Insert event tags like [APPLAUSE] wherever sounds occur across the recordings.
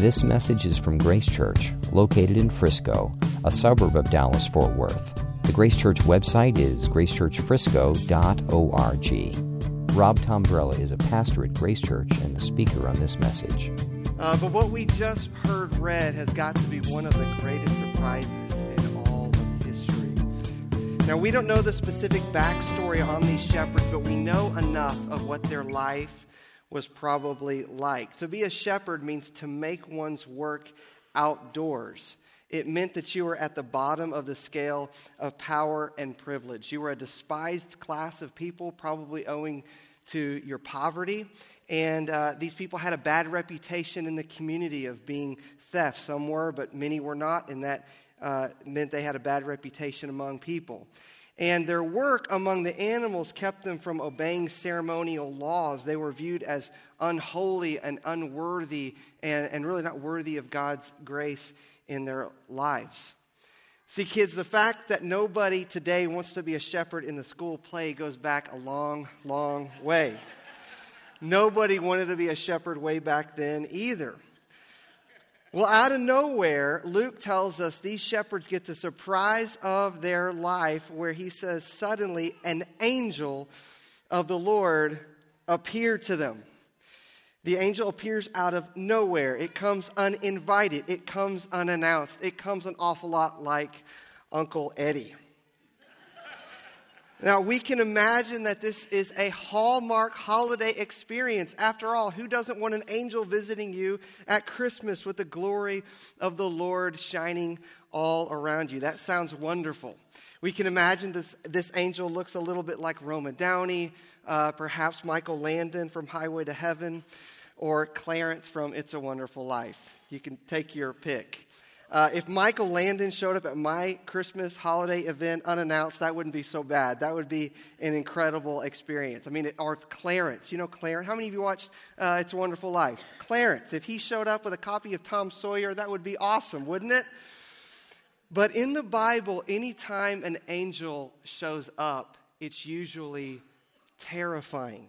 This message is from Grace Church, located in Frisco, a suburb of Dallas Fort Worth. The Grace Church website is gracechurchfrisco.org. Rob Tombrella is a pastor at Grace Church and the speaker on this message. Uh, but what we just heard read has got to be one of the greatest surprises in all of history. Now, we don't know the specific backstory on these shepherds, but we know enough of what their life was probably like. To be a shepherd means to make one's work outdoors. It meant that you were at the bottom of the scale of power and privilege. You were a despised class of people, probably owing to your poverty. And uh, these people had a bad reputation in the community of being theft. Some were, but many were not, and that uh, meant they had a bad reputation among people. And their work among the animals kept them from obeying ceremonial laws. They were viewed as unholy and unworthy, and, and really not worthy of God's grace in their lives. See, kids, the fact that nobody today wants to be a shepherd in the school play goes back a long, long way. nobody wanted to be a shepherd way back then either. Well, out of nowhere, Luke tells us these shepherds get the surprise of their life where he says, Suddenly, an angel of the Lord appeared to them. The angel appears out of nowhere. It comes uninvited. It comes unannounced. It comes an awful lot like Uncle Eddie. Now, we can imagine that this is a hallmark holiday experience. After all, who doesn't want an angel visiting you at Christmas with the glory of the Lord shining all around you? That sounds wonderful. We can imagine this, this angel looks a little bit like Roma Downey, uh, perhaps Michael Landon from Highway to Heaven, or Clarence from It's a Wonderful Life. You can take your pick. Uh, if Michael Landon showed up at my Christmas holiday event unannounced, that wouldn't be so bad. That would be an incredible experience. I mean, or Clarence, you know Clarence. How many of you watched uh, It's a Wonderful Life? Clarence, if he showed up with a copy of Tom Sawyer, that would be awesome, wouldn't it? But in the Bible, anytime an angel shows up, it's usually terrifying.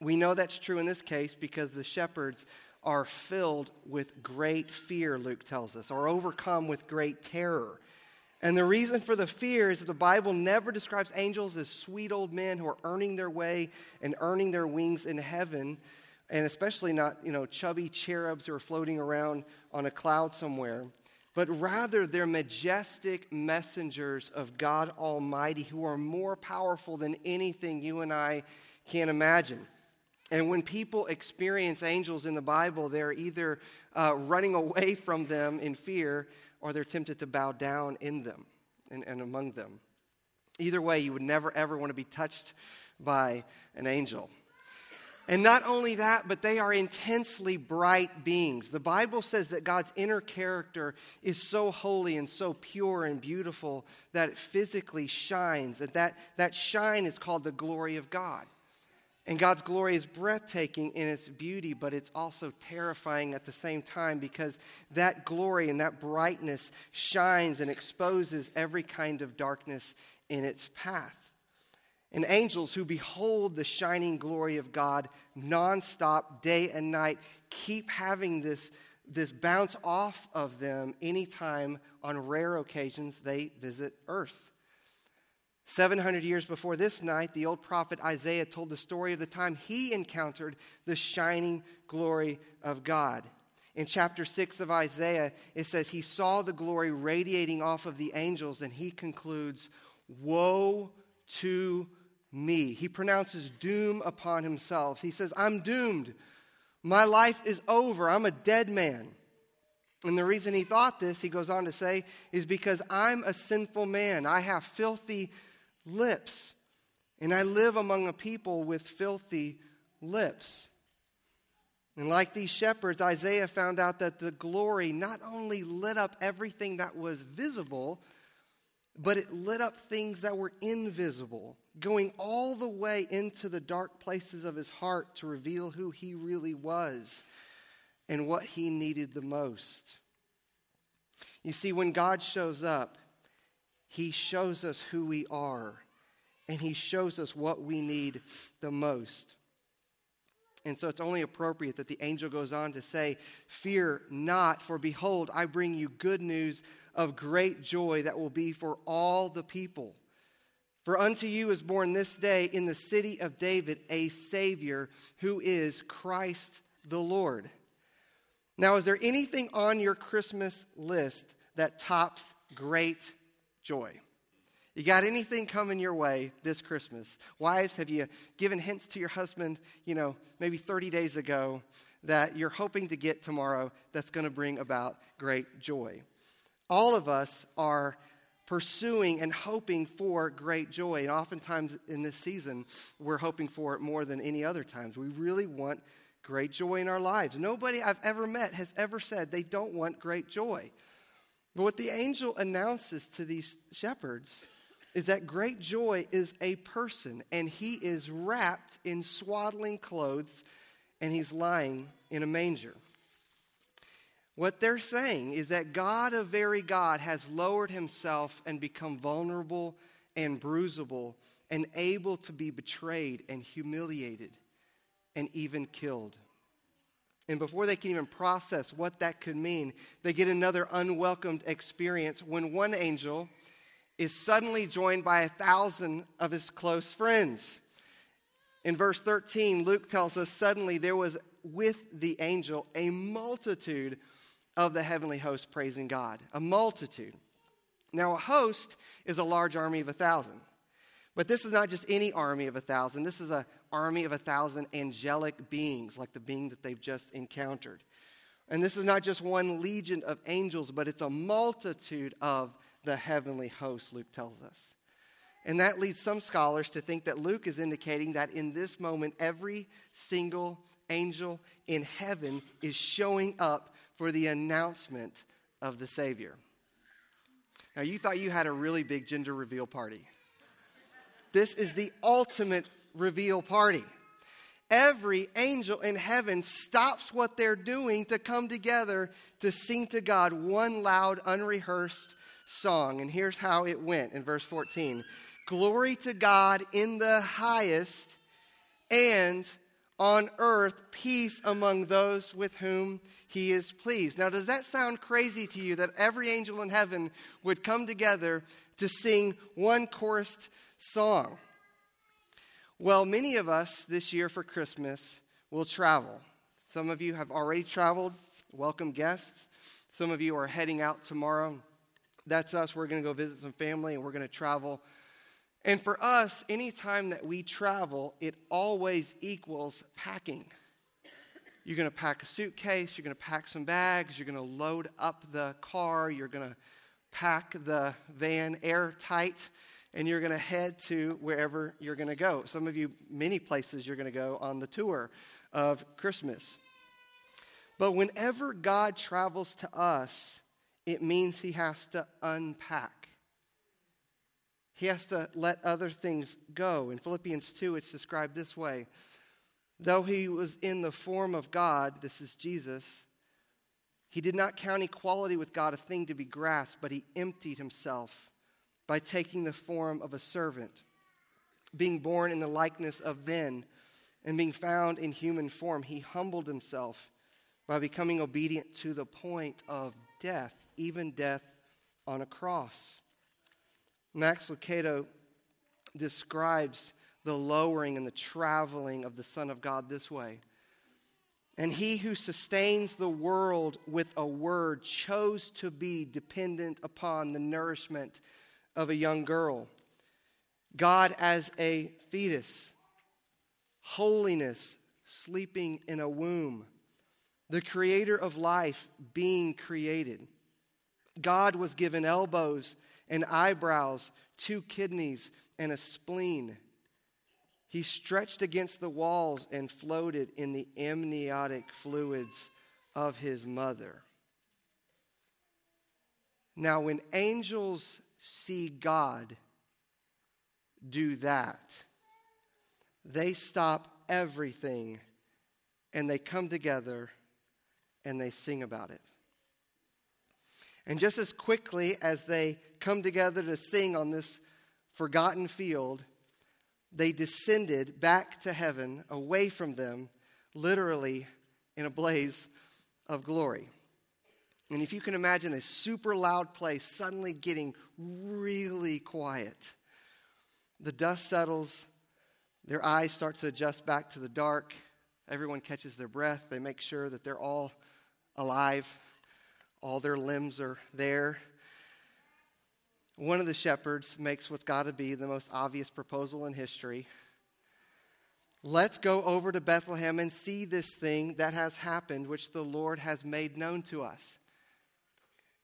We know that's true in this case because the shepherds are filled with great fear, Luke tells us, or overcome with great terror. And the reason for the fear is that the Bible never describes angels as sweet old men who are earning their way and earning their wings in heaven, and especially not, you know, chubby cherubs who are floating around on a cloud somewhere, but rather they're majestic messengers of God Almighty who are more powerful than anything you and I can imagine. And when people experience angels in the Bible, they're either uh, running [LAUGHS] away from them in fear or they're tempted to bow down in them and, and among them. Either way, you would never ever want to be touched by an angel. And not only that, but they are intensely bright beings. The Bible says that God's inner character is so holy and so pure and beautiful that it physically shines. And that, that shine is called the glory of God. And God's glory is breathtaking in its beauty, but it's also terrifying at the same time because that glory and that brightness shines and exposes every kind of darkness in its path. And angels who behold the shining glory of God nonstop, day and night, keep having this, this bounce off of them anytime on rare occasions they visit earth. 700 years before this night, the old prophet Isaiah told the story of the time he encountered the shining glory of God. In chapter 6 of Isaiah, it says, He saw the glory radiating off of the angels, and he concludes, Woe to me. He pronounces doom upon himself. He says, I'm doomed. My life is over. I'm a dead man. And the reason he thought this, he goes on to say, is because I'm a sinful man. I have filthy lips. And I live among a people with filthy lips. And like these shepherds, Isaiah found out that the glory not only lit up everything that was visible, but it lit up things that were invisible, going all the way into the dark places of his heart to reveal who he really was and what he needed the most. You see, when God shows up, he shows us who we are, and He shows us what we need the most. And so it's only appropriate that the angel goes on to say, Fear not, for behold, I bring you good news of great joy that will be for all the people. For unto you is born this day in the city of David a Savior who is Christ the Lord. Now, is there anything on your Christmas list that tops great joy? You got anything coming your way this Christmas? Wives, have you given hints to your husband, you know, maybe 30 days ago that you're hoping to get tomorrow that's going to bring about great joy? All of us are pursuing and hoping for great joy. And oftentimes in this season, we're hoping for it more than any other times. We really want great joy in our lives. Nobody I've ever met has ever said they don't want great joy. But what the angel announces to these shepherds is that great joy is a person, and he is wrapped in swaddling clothes, and he's lying in a manger. What they're saying is that God, a very God, has lowered himself and become vulnerable and bruisable and able to be betrayed and humiliated and even killed. And before they can even process what that could mean, they get another unwelcomed experience when one angel is suddenly joined by a thousand of his close friends. In verse 13, Luke tells us suddenly there was with the angel a multitude of the heavenly host praising God. A multitude. Now, a host is a large army of a thousand. But this is not just any army of a thousand. This is an army of a thousand angelic beings, like the being that they've just encountered. And this is not just one legion of angels, but it's a multitude of the heavenly host, Luke tells us. And that leads some scholars to think that Luke is indicating that in this moment, every single angel in heaven is showing up for the announcement of the Savior. Now, you thought you had a really big gender reveal party. This is the ultimate reveal party. Every angel in heaven stops what they're doing to come together to sing to God one loud, unrehearsed song. And here's how it went in verse 14 Glory to God in the highest, and on earth peace among those with whom he is pleased. Now, does that sound crazy to you that every angel in heaven would come together to sing one chorused song? Well, many of us this year for Christmas will travel. Some of you have already traveled, welcome guests. Some of you are heading out tomorrow. That's us. We're going to go visit some family and we're going to travel and for us, anytime that we travel, it always equals packing. You're going to pack a suitcase, you're going to pack some bags, you're going to load up the car, you're going to pack the van airtight, and you're going to head to wherever you're going to go. Some of you, many places you're going to go on the tour of Christmas. But whenever God travels to us, it means he has to unpack. He has to let other things go. In Philippians 2, it's described this way Though he was in the form of God, this is Jesus, he did not count equality with God a thing to be grasped, but he emptied himself by taking the form of a servant, being born in the likeness of men, and being found in human form. He humbled himself by becoming obedient to the point of death, even death on a cross. Max Lucado describes the lowering and the traveling of the Son of God this way. And he who sustains the world with a word chose to be dependent upon the nourishment of a young girl. God as a fetus, holiness sleeping in a womb, the creator of life being created. God was given elbows and eyebrows, two kidneys, and a spleen. He stretched against the walls and floated in the amniotic fluids of his mother. Now, when angels see God do that, they stop everything and they come together and they sing about it. And just as quickly as they come together to sing on this forgotten field, they descended back to heaven away from them literally in a blaze of glory. And if you can imagine a super loud place suddenly getting really quiet, the dust settles, their eyes start to adjust back to the dark, everyone catches their breath, they make sure that they're all alive, all their limbs are there. One of the shepherds makes what's got to be the most obvious proposal in history. Let's go over to Bethlehem and see this thing that has happened, which the Lord has made known to us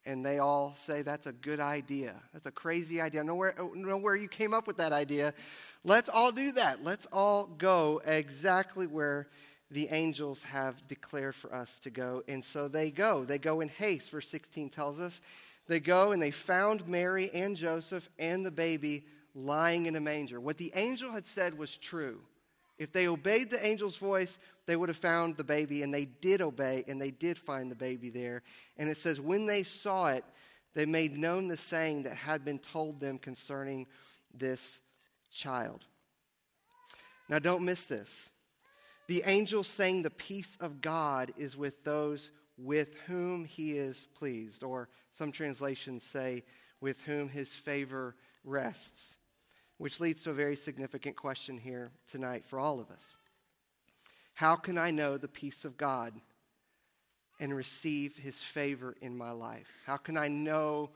and they all say that's a good idea. That's a crazy idea. Know where, know where you came up with that idea. Let's all do that. Let's all go exactly where the angels have declared for us to go. And so they go. They go in haste, verse 16 tells us. They go and they found Mary and Joseph and the baby lying in a manger. What the angel had said was true. If they obeyed the angel's voice, they would have found the baby, and they did obey, and they did find the baby there. And it says, when they saw it, they made known the saying that had been told them concerning this child. Now, don't miss this. The angel saying the peace of God is with those with whom he is pleased, or some translations say, with whom his favor rests which leads to a very significant question here tonight for all of us. How can I know the peace of God and receive his favor in my life? How can I know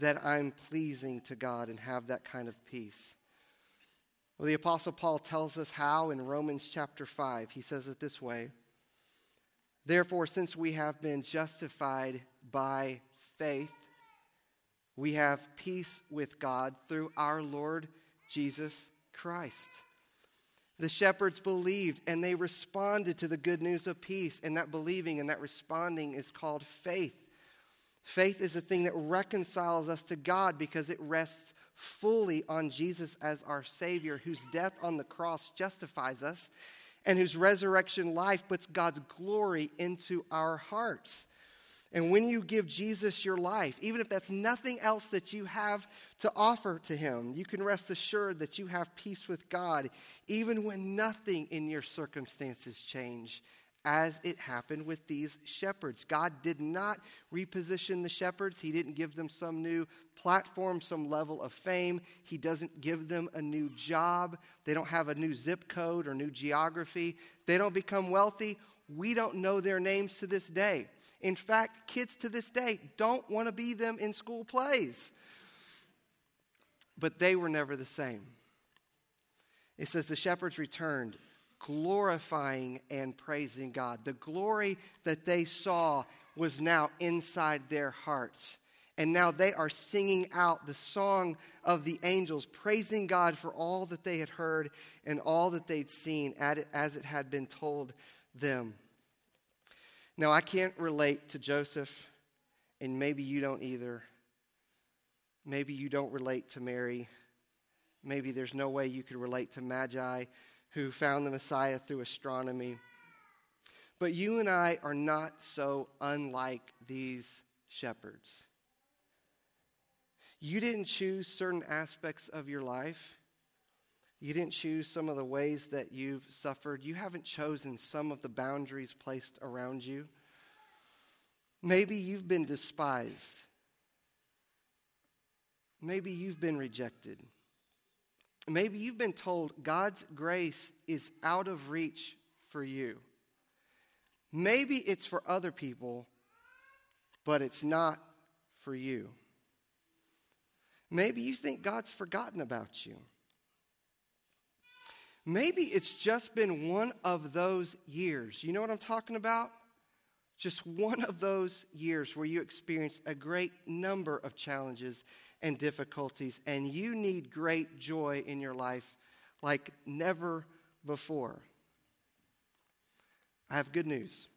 that I'm pleasing to God and have that kind of peace? Well, the Apostle Paul tells us how in Romans chapter 5. He says it this way Therefore, since we have been justified by faith, we have peace with God through our Lord Jesus Christ. The shepherds believed and they responded to the good news of peace, and that believing and that responding is called faith. Faith is the thing that reconciles us to God because it rests fully on Jesus as our Savior, whose death on the cross justifies us and whose resurrection life puts God's glory into our hearts. And when you give Jesus your life, even if that's nothing else that you have to offer to Him, you can rest assured that you have peace with God, even when nothing in your circumstances change, as it happened with these shepherds. God did not reposition the shepherds, He didn't give them some new platform, some level of fame. He doesn't give them a new job. They don't have a new zip code or new geography. They don't become wealthy. We don't know their names to this day. In fact, kids to this day don't want to be them in school plays. But they were never the same. It says the shepherds returned, glorifying and praising God. The glory that they saw was now inside their hearts. And now they are singing out the song of the angels, praising God for all that they had heard and all that they'd seen as it had been told them. Now, I can't relate to Joseph, and maybe you don't either. Maybe you don't relate to Mary. Maybe there's no way you could relate to Magi who found the Messiah through astronomy. But you and I are not so unlike these shepherds. You didn't choose certain aspects of your life. You didn't choose some of the ways that you've suffered. You haven't chosen some of the boundaries placed around you. Maybe you've been despised. Maybe you've been rejected. Maybe you've been told God's grace is out of reach for you. Maybe it's for other people, but it's not for you. Maybe you think God's forgotten about you. Maybe it's just been one of those years. You know what I'm talking about? Just one of those years where you experience a great number of challenges and difficulties, and you need great joy in your life like never before. I have good news.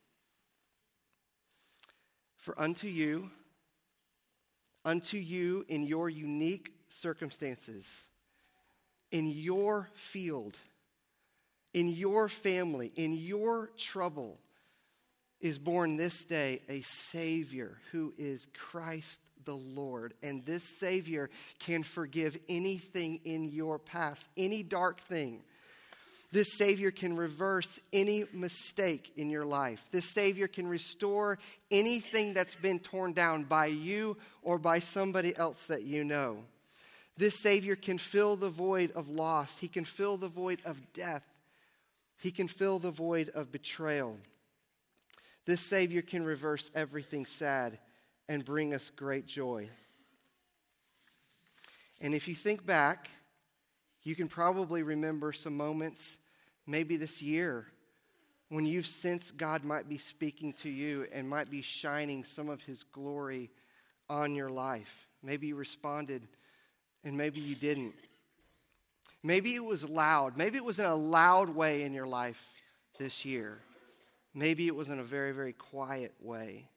For unto you, unto you in your unique circumstances, in your field, in your family, in your trouble, is born this day a Savior who is Christ the Lord. And this Savior can forgive anything in your past, any dark thing This Savior can reverse any mistake in your life. This Savior can restore anything that's been torn down by you or by somebody else that you know. This Savior can fill the void of loss, He can fill the void of death, He can fill the void of betrayal. This Savior can reverse everything sad and bring us great joy. And if you think back, you can probably remember some moments, maybe this year, when you've sensed God might be speaking to you and might be shining some of His glory on your life. Maybe you responded and maybe you didn't. Maybe it was loud. Maybe it was in a loud way in your life this year. Maybe it was in a very, very quiet way.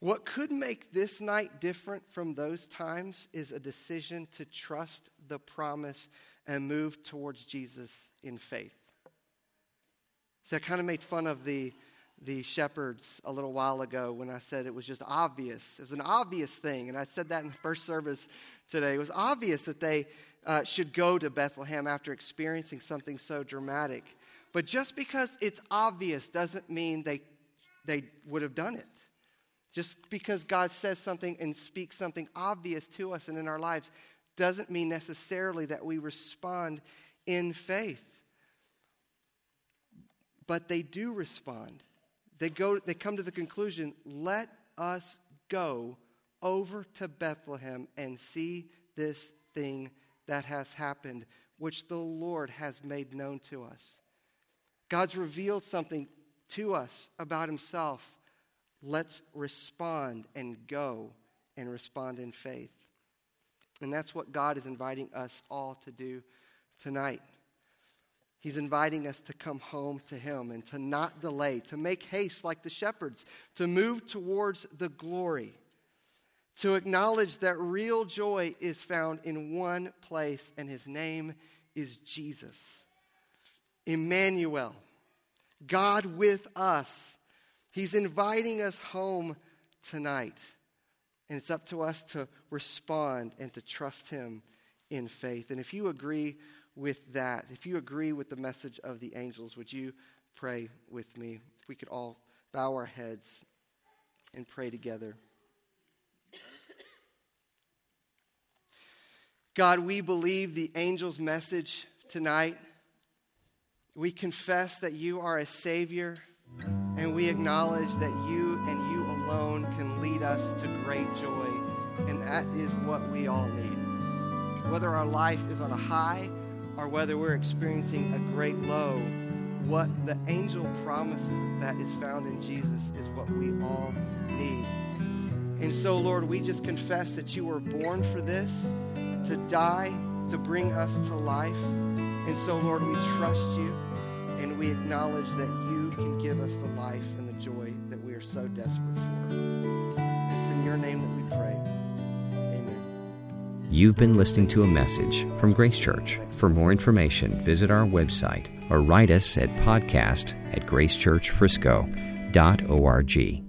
What could make this night different from those times is a decision to trust the promise and move towards Jesus in faith. So I kind of made fun of the, the shepherds a little while ago when I said it was just obvious. It was an obvious thing. And I said that in the first service today. It was obvious that they uh, should go to Bethlehem after experiencing something so dramatic. But just because it's obvious doesn't mean they, they would have done it. Just because God says something and speaks something obvious to us and in our lives doesn't mean necessarily that we respond in faith. But they do respond. They, go, they come to the conclusion let us go over to Bethlehem and see this thing that has happened, which the Lord has made known to us. God's revealed something to us about himself Let's respond and go and respond in faith. And that's what God is inviting us all to do tonight. He's inviting us to come home to Him and to not delay, to make haste like the shepherds, to move towards the glory, to acknowledge that real joy is found in one place, and His name is Jesus. Emmanuel, God with us. He's inviting us home tonight. And it's up to us to respond and to trust Him in faith. And if you agree with that, if you agree with the message of the angels, would you pray with me? If we could all bow our heads and pray together. God, we believe the angel's message tonight. We confess that you are a Savior and we acknowledge that you and you alone can lead us to great joy. And that is what we all need. Whether our life is on a high or whether we're experiencing a great low, what the angel promises that is found in Jesus is what we all need. And so, Lord, we just confess that you were born for this, to die, to bring us to life. And so, Lord, we trust you and we acknowledge that you can give us the life and the joy are so desperate for. It's in your name that we pray. Amen. You've been listening to a message from Grace Church. For more information, visit our website or write us at podcast at gracechurchfrisco.org.